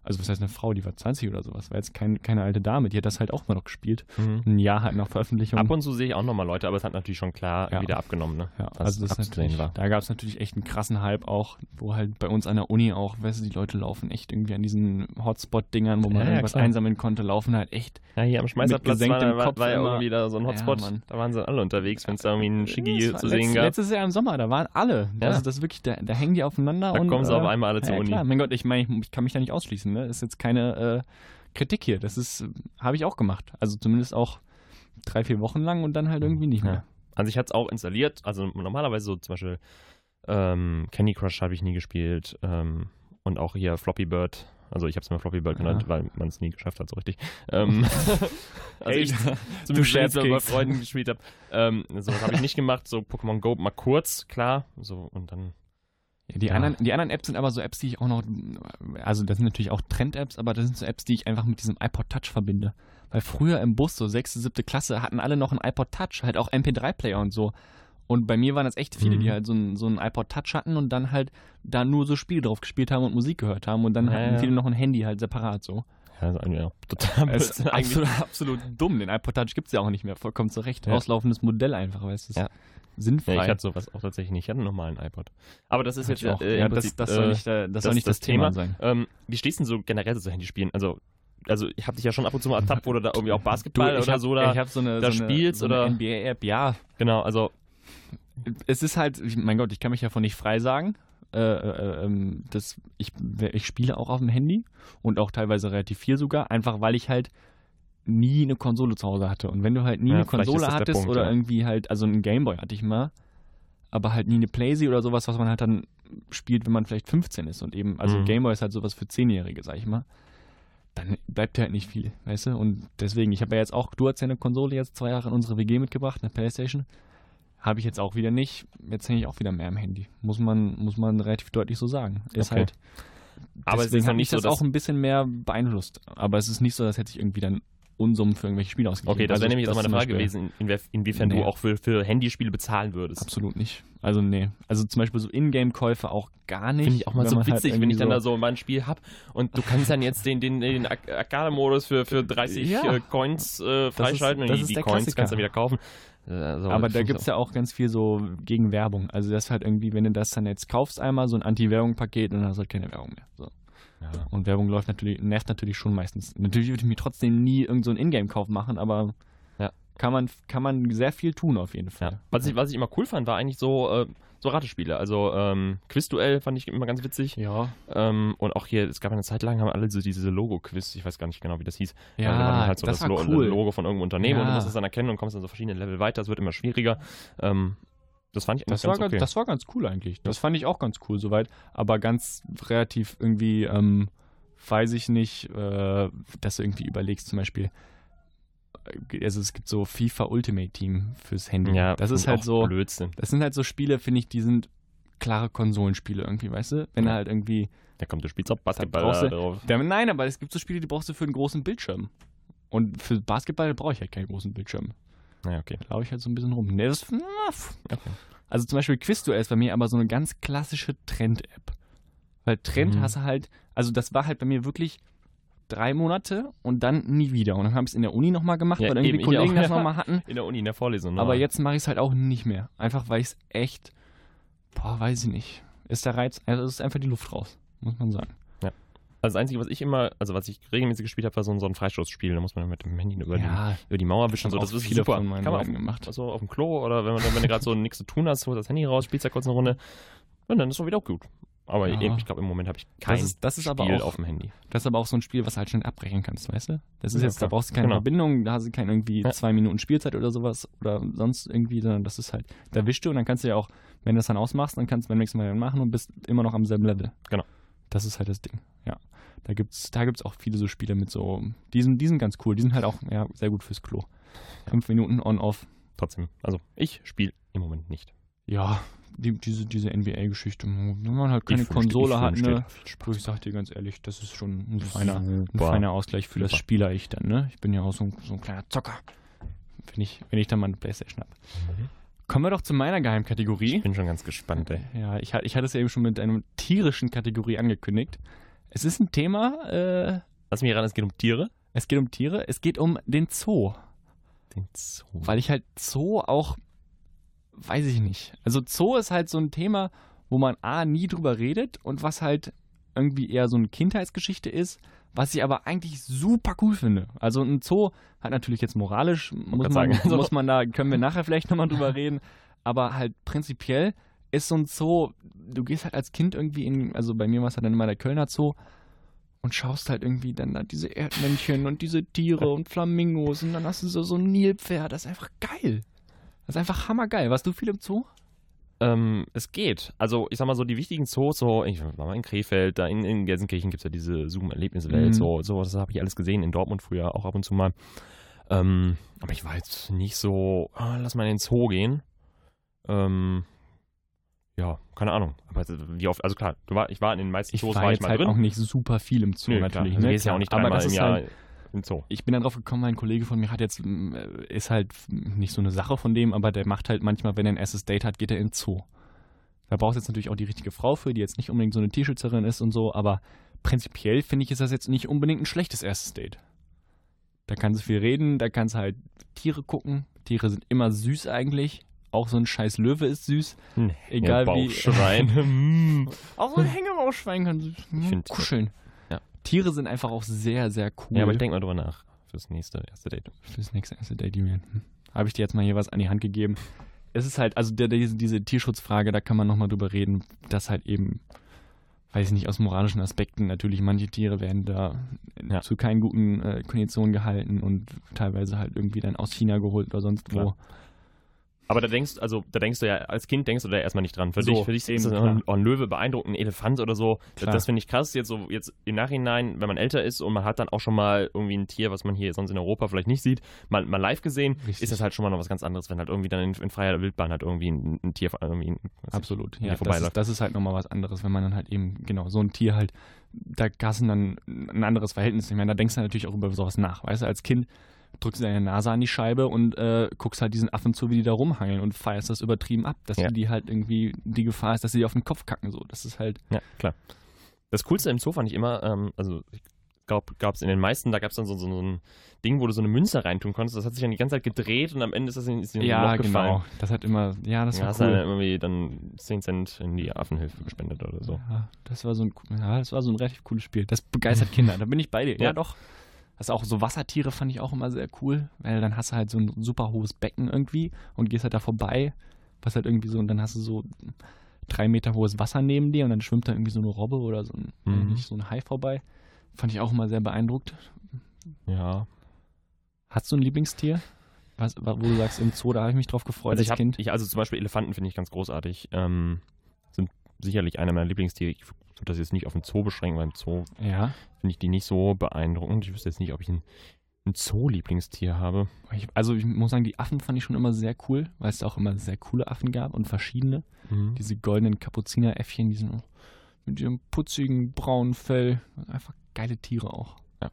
Also was heißt eine Frau, die war 20 oder sowas, war jetzt kein, keine alte Dame, die hat das halt auch mal noch gespielt. Ein Jahr halt nach Veröffentlichung. Ab und zu sehe ich auch nochmal Leute, aber es hat natürlich schon klar Ja. wieder abgenommen, ne? Ja, Was also das natürlich, war. da gab es natürlich echt einen krassen Hype auch, wo halt bei uns an der Uni auch, weißt du, die Leute laufen echt irgendwie an diesen Hotspot-Dingern, wo man Ja, irgendwas einsammeln konnte, laufen halt echt. Ja, hier am Schmeißerplatz war, war, Kopf war ja immer. irgendwie da so ein Hotspot. Da waren sie alle unterwegs, wenn es da irgendwie einen Schicki war zu sehen gab. Letztes Jahr im Sommer, da waren alle. Also das ist wirklich, da, da hängen die aufeinander Da und kommen sie äh, auf einmal alle zur ja, Uni. Klar. Mein Gott, ich meine, ich, ich kann mich da nicht ausschließen, ne? Das ist jetzt keine äh, Kritik hier. Das ist, habe ich auch gemacht. Also zumindest auch drei, vier Wochen lang und dann halt irgendwie nicht Ja. mehr. Also ich hatte es auch installiert. Also normalerweise so zum Beispiel ähm, Candy Crush habe ich nie gespielt. Ähm, und auch hier Floppy Bird. Also ich habe es mal Floppy Bird genannt, Ja. weil man es nie geschafft hat, so richtig. Ähm, also ich ich so bei. Freunden gespielt habe. Ähm, sowas habe ich nicht gemacht. So Pokémon Go mal kurz, klar. So und dann. Ja, die, Ja. Anderen, die anderen Apps sind aber so Apps, die ich auch noch, also das sind natürlich auch Trend-Apps, aber das sind so Apps, die ich einfach mit diesem iPod Touch verbinde. Weil früher im Bus, so sechste, siebte Klasse, hatten alle noch einen iPod Touch, halt auch MP3-Player und so. Und bei mir waren das echt viele, Mhm. die halt so einen, so einen iPod Touch hatten und dann halt da nur so Spiele drauf gespielt haben und Musik gehört haben und dann Ja, hatten viele noch ein Handy halt separat so. Ja, also, ja total Es ist absolut, absolut dumm. Den iPod Touch gibt es ja auch nicht mehr. Vollkommen zurecht. Ja. Auslaufendes Modell einfach, weißt du. Ja. Sinnfrei. Ja, ich hatte sowas auch tatsächlich nicht. Ich hatte einen normalen iPod. Aber das ist Hatte jetzt äh, ja, im das, Prinzip, das soll äh, nicht, äh, das soll nicht das, Thema sein. Ähm, wie stehst du denn so generell zu Handyspielen? Also, also ich habe dich ja schon ab und zu mal ertappt, wo du da irgendwie auch Basketball ich oder hab, so da. Ich habe so eine, da so eine, spielst so eine oder- NBA-App, ja. Genau, also Es ist halt, mein Gott, ich kann mich davon nicht frei sagen. Äh, äh, ähm, das, ich, ich spiele auch auf dem Handy und auch teilweise relativ viel sogar, einfach weil ich halt nie eine Konsole zu Hause hatte. Und wenn du halt nie Ja, eine Konsole das hattest Punkt, oder ja. irgendwie halt, also einen Gameboy hatte ich mal, aber halt nie eine Playsee oder sowas, was man halt dann spielt, wenn man vielleicht 15 ist und eben, also Mhm. Gameboy ist halt sowas für Zehnjährige, sag ich mal. Dann bleibt ja halt nicht viel, weißt du? Und deswegen, ich habe ja jetzt auch, du hast ja eine Konsole jetzt zwei Jahre in unsere WG mitgebracht, eine Playstation. Habe ich jetzt auch wieder nicht. Jetzt hänge ich auch wieder mehr am Handy. Muss man, muss man relativ deutlich so sagen. Ist Okay. halt. Aber es deswegen ist noch hat nicht mich das so, dass- auch ein bisschen mehr beeinflusst. Aber es ist nicht so, als hätte ich irgendwie dann Unsummen für irgendwelche Spiele ausgegeben. Okay, das Also wäre nämlich jetzt das auch meine zum Frage gewesen, inwie inwiefern Nee. du auch für, für Handyspiele bezahlen würdest. Absolut nicht. Also nee. Also zum Beispiel so Ingame-Käufe auch gar nicht. Finde ich auch mal wenn so halt witzig, wenn irgendwie ich dann da so mein Spiel hab und du kannst dann jetzt den, den, den Ar- Arcade-Modus für, für 30 Ja. äh, Coins äh, freischalten das und die, ist die der Coins Klassiker. kannst du dann wieder kaufen. Äh, so, Aber das da gibt es ja auch ganz viel so gegen Werbung. Also das ist halt irgendwie, wenn du das dann jetzt kaufst einmal, so ein Anti-Werbung-Paket und dann hast du halt keine Werbung mehr. So. Ja. Und Werbung läuft natürlich, nervt natürlich schon meistens. Natürlich würde ich mir trotzdem nie irgendeinen so Ingame-Kauf machen, aber Ja. kann, man, kann man sehr viel tun auf jeden Fall. Ja. Was, ich, was ich immer cool fand, war eigentlich so, äh, so Ratespiele. Also ähm, Quizduell fand ich immer ganz witzig. Ja. Ähm, und auch hier, es gab eine Zeit lang, haben alle so diese Logo-Quiz, ich weiß gar nicht genau, wie das hieß. Ja, Also dann halt so das das, war Lo cool. Logo von irgendeinem Unternehmen und du Ja. musst es dann erkennen und kommst dann so verschiedene Level weiter. Es wird immer schwieriger. Ähm, das fand ich Das ganz war, okay. ganz, das war ganz cool eigentlich. Das fand ich auch ganz cool soweit. Aber ganz relativ irgendwie, ähm, weiß ich nicht, äh, dass du irgendwie überlegst, zum Beispiel, äh, also es gibt so FIFA Ultimate Team fürs Handy. ja, das ist halt so, Blödsinn. das sind halt so Spiele, finde ich, die sind klare Konsolenspiele irgendwie, weißt du? Wenn Ja. du halt irgendwie, Da kommt, du spielst auch Basketball da drauf. Ja, nein, aber es gibt so Spiele, die brauchst du für einen großen Bildschirm. Und für Basketball brauche ich halt keinen großen Bildschirm. Ja, okay. Da laufe ich halt so ein bisschen rum. Nee, das, okay. Also zum Beispiel Quizduell ist bei mir aber so eine ganz klassische Trend-App. Weil Trend Mhm. hast du halt, also das war halt bei mir wirklich drei Monate und dann nie wieder. Und dann habe ich es in der Uni nochmal gemacht, Ja, weil irgendwie eben, Kollegen auch. das nochmal hatten. In der Uni, in der Vorlesung. Aber jetzt mache ich es halt auch nicht mehr. Einfach weil ich es echt, boah, weiß ich nicht. Ist der Reiz, also es ist einfach die Luft raus, muss man sagen. Also das Einzige, was ich immer, also was ich regelmäßig gespielt habe, war so ein, so ein Freistoßspiel. Da muss man mit dem Handy über, die, über die Mauer wischen. So, das ist viele super. von meinen Kann man auf, gemacht. also auf dem Klo oder wenn, man, wenn du gerade so nichts zu tun hast, holst das Handy raus, spielst da kurz eine Runde. Und dann ist es wieder gut. Aber Ja. eben, ich glaube, im Moment habe ich kein ist- das ist aber Spiel auch- auf dem Handy. Das ist aber auch so ein Spiel, was du halt schnell abbrechen kannst, weißt du? Das ist Ja, jetzt, da klar. brauchst du keine Genau. Verbindung, da hast du keine irgendwie Ja. zwei Minuten Spielzeit oder sowas oder sonst irgendwie, sondern das ist halt, da wischst du und dann kannst du ja auch, wenn du das dann ausmachst, dann kannst du beim nächsten Mal dann machen und bist immer noch am selben Level. Genau. Das ist halt das Ding, Da gibt's, da gibt's auch viele so Spiele mit so, die sind, die sind ganz cool, die sind halt auch ja, sehr gut fürs Klo. Fünf Minuten on-off. Trotzdem. Also ich spiele im Moment nicht. Ja, die, diese, diese NBA-Geschichte, wenn man halt Ich keine wünschte- Konsole ich hat, ne? ich sag dir ganz ehrlich, das ist schon ein feiner, ein feiner Ausgleich für das Super. Spieler-Ich dann, ne? Ich bin ja auch so, ein- so ein kleiner Zocker. Wenn ich, wenn ich dann mal eine Playstation hab. Kommen wir doch zu meiner Geheimkategorie. Ich bin schon ganz gespannt, ey. Ja, ich, ich hatte es ja eben schon mit einer tierischen Kategorie angekündigt. Es ist ein Thema, äh, Lass mich ran, es geht um Tiere. es geht um Tiere, es geht um den Zoo. Den Zoo. Weil ich halt Zoo auch, weiß ich nicht. Also Zoo ist halt so ein Thema, wo man A, nie drüber redet und was halt irgendwie eher so eine Kindheitsgeschichte ist, was ich aber eigentlich super cool finde. Also ein Zoo hat natürlich jetzt moralisch, muss man, sagen, also- muss man da, können wir nachher vielleicht nochmal drüber reden, aber halt prinzipiell ist so ein Zoo, du gehst halt als Kind irgendwie in, also bei mir war es halt dann immer der Kölner Zoo und schaust halt irgendwie dann da diese Erdmännchen und diese Tiere und Flamingos und dann hast du so, so ein Nilpferd, das ist einfach geil. Das ist einfach hammergeil. Warst du viel im Zoo? Ähm, es geht. Also, ich sag mal so, die wichtigen Zoos, so, ich war mal in Krefeld, da in, in Gelsenkirchen gibt es ja diese Zoom-Erlebniswelt, Mhm. so, so, das habe ich alles gesehen, in Dortmund früher auch ab und zu mal. Ähm, aber ich war jetzt nicht so, ah, lass mal in den Zoo gehen. Ähm, ja, keine Ahnung. Aber wie oft, also klar, du war, ich war in den meisten Ich Zoos, war war ich mal halt drin. auch nicht super viel im Zoo Nö, natürlich. klar, du ne? gehst ja auch nicht dreimal im Jahr halt, im Zoo. ich bin dann drauf gekommen, ein Kollege von mir hat jetzt, äh, ist halt nicht so eine Sache von dem, aber der macht halt manchmal, wenn er ein erstes Date hat, geht er in den Zoo. Da brauchst du jetzt natürlich auch die richtige Frau für, die jetzt nicht unbedingt so eine Tierschützerin ist und so, aber prinzipiell finde ich, ist das jetzt nicht unbedingt ein schlechtes erstes Date. Da kannst du viel reden, da kannst du halt Tiere gucken. Tiere sind immer süß eigentlich. Auch so ein scheiß Löwe ist süß. Egal wie- Bauchschwein. Auch so ein Hängemauschwein kann süß Ich find- kuscheln. Ja. Tiere sind einfach auch sehr, sehr cool. ja, aber ich denke mal drüber nach. Fürs nächste erste Date. Fürs nächste erste Date, Julian. Hm. Habe ich dir jetzt mal hier was an die Hand gegeben. Es ist halt, also der, der, diese, Tierschutzfrage, da kann man nochmal drüber reden, dass halt eben, weiß ich nicht, aus moralischen Aspekten natürlich manche Tiere werden da Ja. zu keinen guten äh, Konditionen gehalten und teilweise halt irgendwie dann aus China geholt oder sonst wo. Aber da denkst, also da denkst du ja, als Kind denkst du da erstmal nicht dran. Für So, dich, für dich ist das ein, oh, ein Löwe beeindruckend, ein Elefant oder so. Das, Klar. das finde ich krass. Jetzt so jetzt im Nachhinein, wenn man älter ist und man hat dann auch schon mal irgendwie ein Tier, was man hier sonst in Europa vielleicht nicht sieht, mal, mal live gesehen, Richtig. ist das halt schon mal noch was ganz anderes, wenn halt irgendwie dann in, in freier Wildbahn halt irgendwie ein, ein Tier irgendwie ein, Absolut. Ja, das ist, das ist halt nochmal was anderes, wenn man dann halt eben, genau, so ein Tier halt, da hast du dann ein anderes Verhältnis. Ich meine, da denkst du natürlich auch über sowas nach. Weißt du, als Kind drückst du deine Nase an die Scheibe und äh, guckst halt diesen Affen zu, wie die da rumhangeln und feierst das übertrieben ab, dass Ja. die halt irgendwie, die Gefahr ist, dass sie dir auf den Kopf kacken, so. Das ist halt, Ja, klar. Das Coolste im Zoo fand ich immer, ähm, also ich glaube, gab es in den meisten, da gab es dann so, so, so ein Ding, wo du so eine Münze reintun konntest. Das hat sich dann die ganze Zeit gedreht und am Ende ist das in, ist in ja, Loch gefallen. genau. Das hat immer, ja, das Ja, war hast cool. dann irgendwie dann 10 Cent in die Affenhilfe gespendet oder so. Ja, das war so ein, ja, das war so ein relativ cooles Spiel. Das begeistert Kinder. Da bin ich bei dir. Ja, Ja. doch. Das auch so Wassertiere fand ich auch immer sehr cool, weil dann hast du halt so ein super hohes Becken irgendwie und gehst halt da vorbei, was halt irgendwie so und dann hast du so drei Meter hohes Wasser neben dir und dann schwimmt da irgendwie so eine Robbe oder so ein, Mhm. so ein Hai vorbei. Fand ich auch immer sehr beeindruckt. Ja. Hast du ein Lieblingstier? Was, wo du sagst, im Zoo, da habe ich mich drauf gefreut Also, ich als hab, Kind. ich, also zum Beispiel Elefanten finde ich ganz großartig. Ähm, sind sicherlich einer meiner Lieblingstiere. Ich würde das jetzt nicht auf den Zoo beschränken, weil im Zoo Ja. finde ich die nicht so beeindruckend. Ich wüsste jetzt nicht, ob ich ein, ein Zoo-Lieblingstier habe. Ich, also ich muss sagen, die Affen fand ich schon immer sehr cool, weil es auch immer sehr coole Affen gab und verschiedene. Mhm. Diese goldenen Kapuzineräffchen, die sind auch mit ihrem putzigen braunen Fell. Einfach geile Tiere auch. Ja.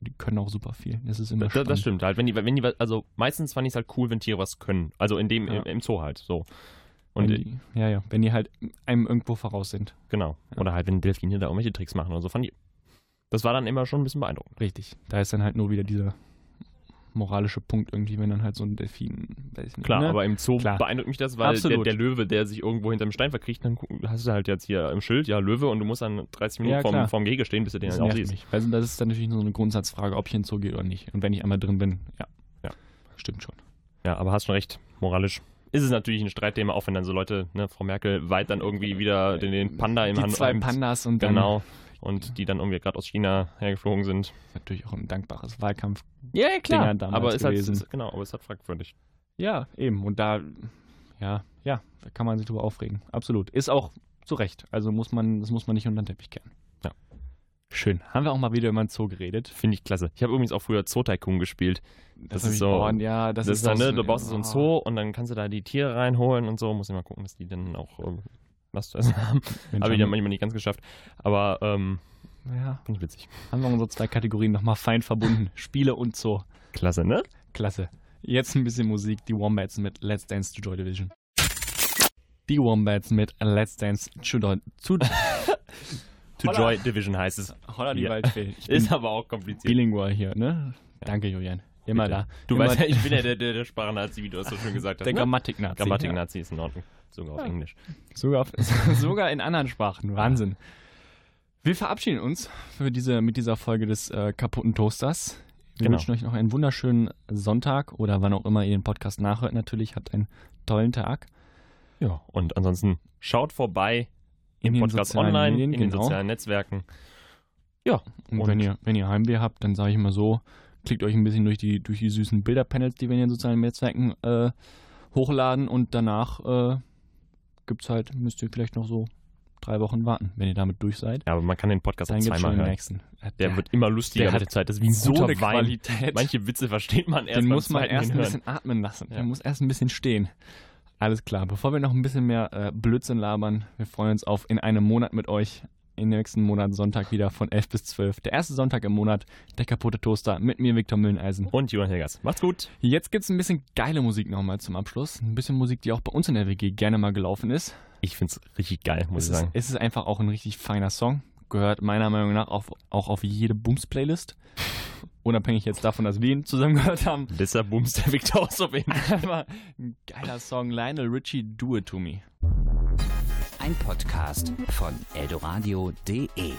Die können auch super viel. Das ist immer Das, das stimmt halt. Wenn die, wenn die, also meistens fand ich es halt cool, wenn Tiere was können. Also in dem, Ja. im, im Zoo halt. So. Und wenn die, ja, ja, wenn die halt einem irgendwo voraus sind. genau. Oder halt, wenn Delfine da irgendwelche Tricks machen oder so. Fand ich, das war dann immer schon ein bisschen beeindruckend. Richtig. Da ist dann halt nur wieder dieser moralische Punkt irgendwie, wenn dann halt so ein Delfin, weiß ich nicht. Klar, ne? aber im Zoo Klar. beeindruckt mich das, weil der, der Löwe, der sich irgendwo hinterm Stein verkriecht, dann hast du halt jetzt hier im Schild, ja, Löwe, und du musst dann 30 Minuten Ja, vorm, vorm Gehege stehen, bis du den das dann auch nervt siehst. mich. Weil das ist dann natürlich so eine Grundsatzfrage, ob ich in den Zoo gehe oder nicht. Und wenn ich einmal drin bin, ja. Ja. Stimmt schon. Ja, aber hast schon recht, moralisch ist es natürlich ein Streitthema, auch wenn dann so Leute, ne, Frau Merkel weit dann irgendwie wieder den, den Panda im Die Hand zwei Pandas und Genau. Und die dann irgendwie gerade aus China hergeflogen sind. natürlich auch ein dankbares Wahlkampf. Ja, Dinger damals aber halt, gewesen. ist, genau, aber es halt fragwürdig. Ja, eben. Und da, ja, ja, da kann man sich drüber aufregen. Absolut. Ist auch zu Recht. Also muss man, das muss man nicht unter den Teppich kehren. Schön. Haben wir auch mal wieder über den Zoo geredet. Finde ich klasse. Ich habe übrigens auch früher Zoo Tycoon gespielt. Das hab ist so- Oh, ja, das, Das, ist dann, ne, du baust so ein oh. Zoo und dann kannst du da die Tiere reinholen und so. Muss ich mal gucken, dass die dann auch äh, was zu essen haben. Habe ich dann haben, manchmal nicht ganz geschafft. Aber ähm, ja, finde ich witzig. haben wir unsere zwei Kategorien nochmal fein verbunden. Spiele und Zoo. Klasse, ne? Klasse. Jetzt ein bisschen Musik. Die Wombats mit Let's Dance to Joy Division. Die Wombats mit Let's Dance to Joy. Zu To Holla. Joy Division heißt es. Holla die Ja. Waldfee. Ist aber auch kompliziert. bilingual hier, ne? Ja. Danke, Julian. Immer Bitte. da. Du Immer weißt ja, ich bin ja der, der, der Sprachnazi, wie du das so schön gesagt hast. der ne? Grammatik-Nazi. Grammatik-Nazi ist in Ordnung. Sogar auf Ja. Englisch. Ja. Sogar, auf, sogar in anderen Sprachen. Wahnsinn. Wir verabschieden uns für diese, mit dieser Folge des äh, kaputten Toasters. Wir Genau. wünschen euch noch einen wunderschönen Sonntag oder wann auch immer ihr den Podcast nachhört. Natürlich habt einen tollen Tag. Ja, und ansonsten schaut vorbei im den Podcast online, Medien, in den genau. sozialen Netzwerken. Und, Und- wenn, ihr, wenn ihr Heimweh habt, dann sage ich mal so, klickt euch ein bisschen durch die, durch die süßen Bilderpanels, die wir in den sozialen Netzwerken äh, hochladen und danach äh, gibt's halt, müsst ihr vielleicht noch so drei Wochen warten, wenn ihr damit durch seid. Ja, aber man kann den Podcast Dann zweimal den hören. nächsten. Äh, Der wird immer lustiger der mit hat der Zeit. Das ist wie ein so eine Wein. Qualität. Manche Witze versteht man erst den muss man erst ein bisschen atmen lassen. Ja. Der muss erst ein bisschen stehen. Alles klar. Bevor wir noch ein bisschen mehr äh, Blödsinn labern, wir freuen uns auf in einem Monat mit euch. In den nächsten Monat Sonntag wieder von 11 bis 12. Der erste Sonntag im Monat, der kaputte Toaster mit mir, Viktor Mülleneisen. Und Johann Hilgers. Macht's gut. Jetzt gibt's ein bisschen geile Musik nochmal zum Abschluss. Ein bisschen Musik, die auch bei uns in der WG gerne mal gelaufen ist. Ich find's richtig geil, muss es, ich sagen. Ist, es ist einfach auch ein richtig feiner Song. Gehört meiner Meinung nach auf, auch auf jede Booms-Playlist. Unabhängig jetzt davon, dass wir ihn zusammen gehört haben. Deshalb bumst der Victor aus auf ihn. Aber ein geiler Song. Lionel Richie, Do It To Me. Ein Podcast von eldoradio.de.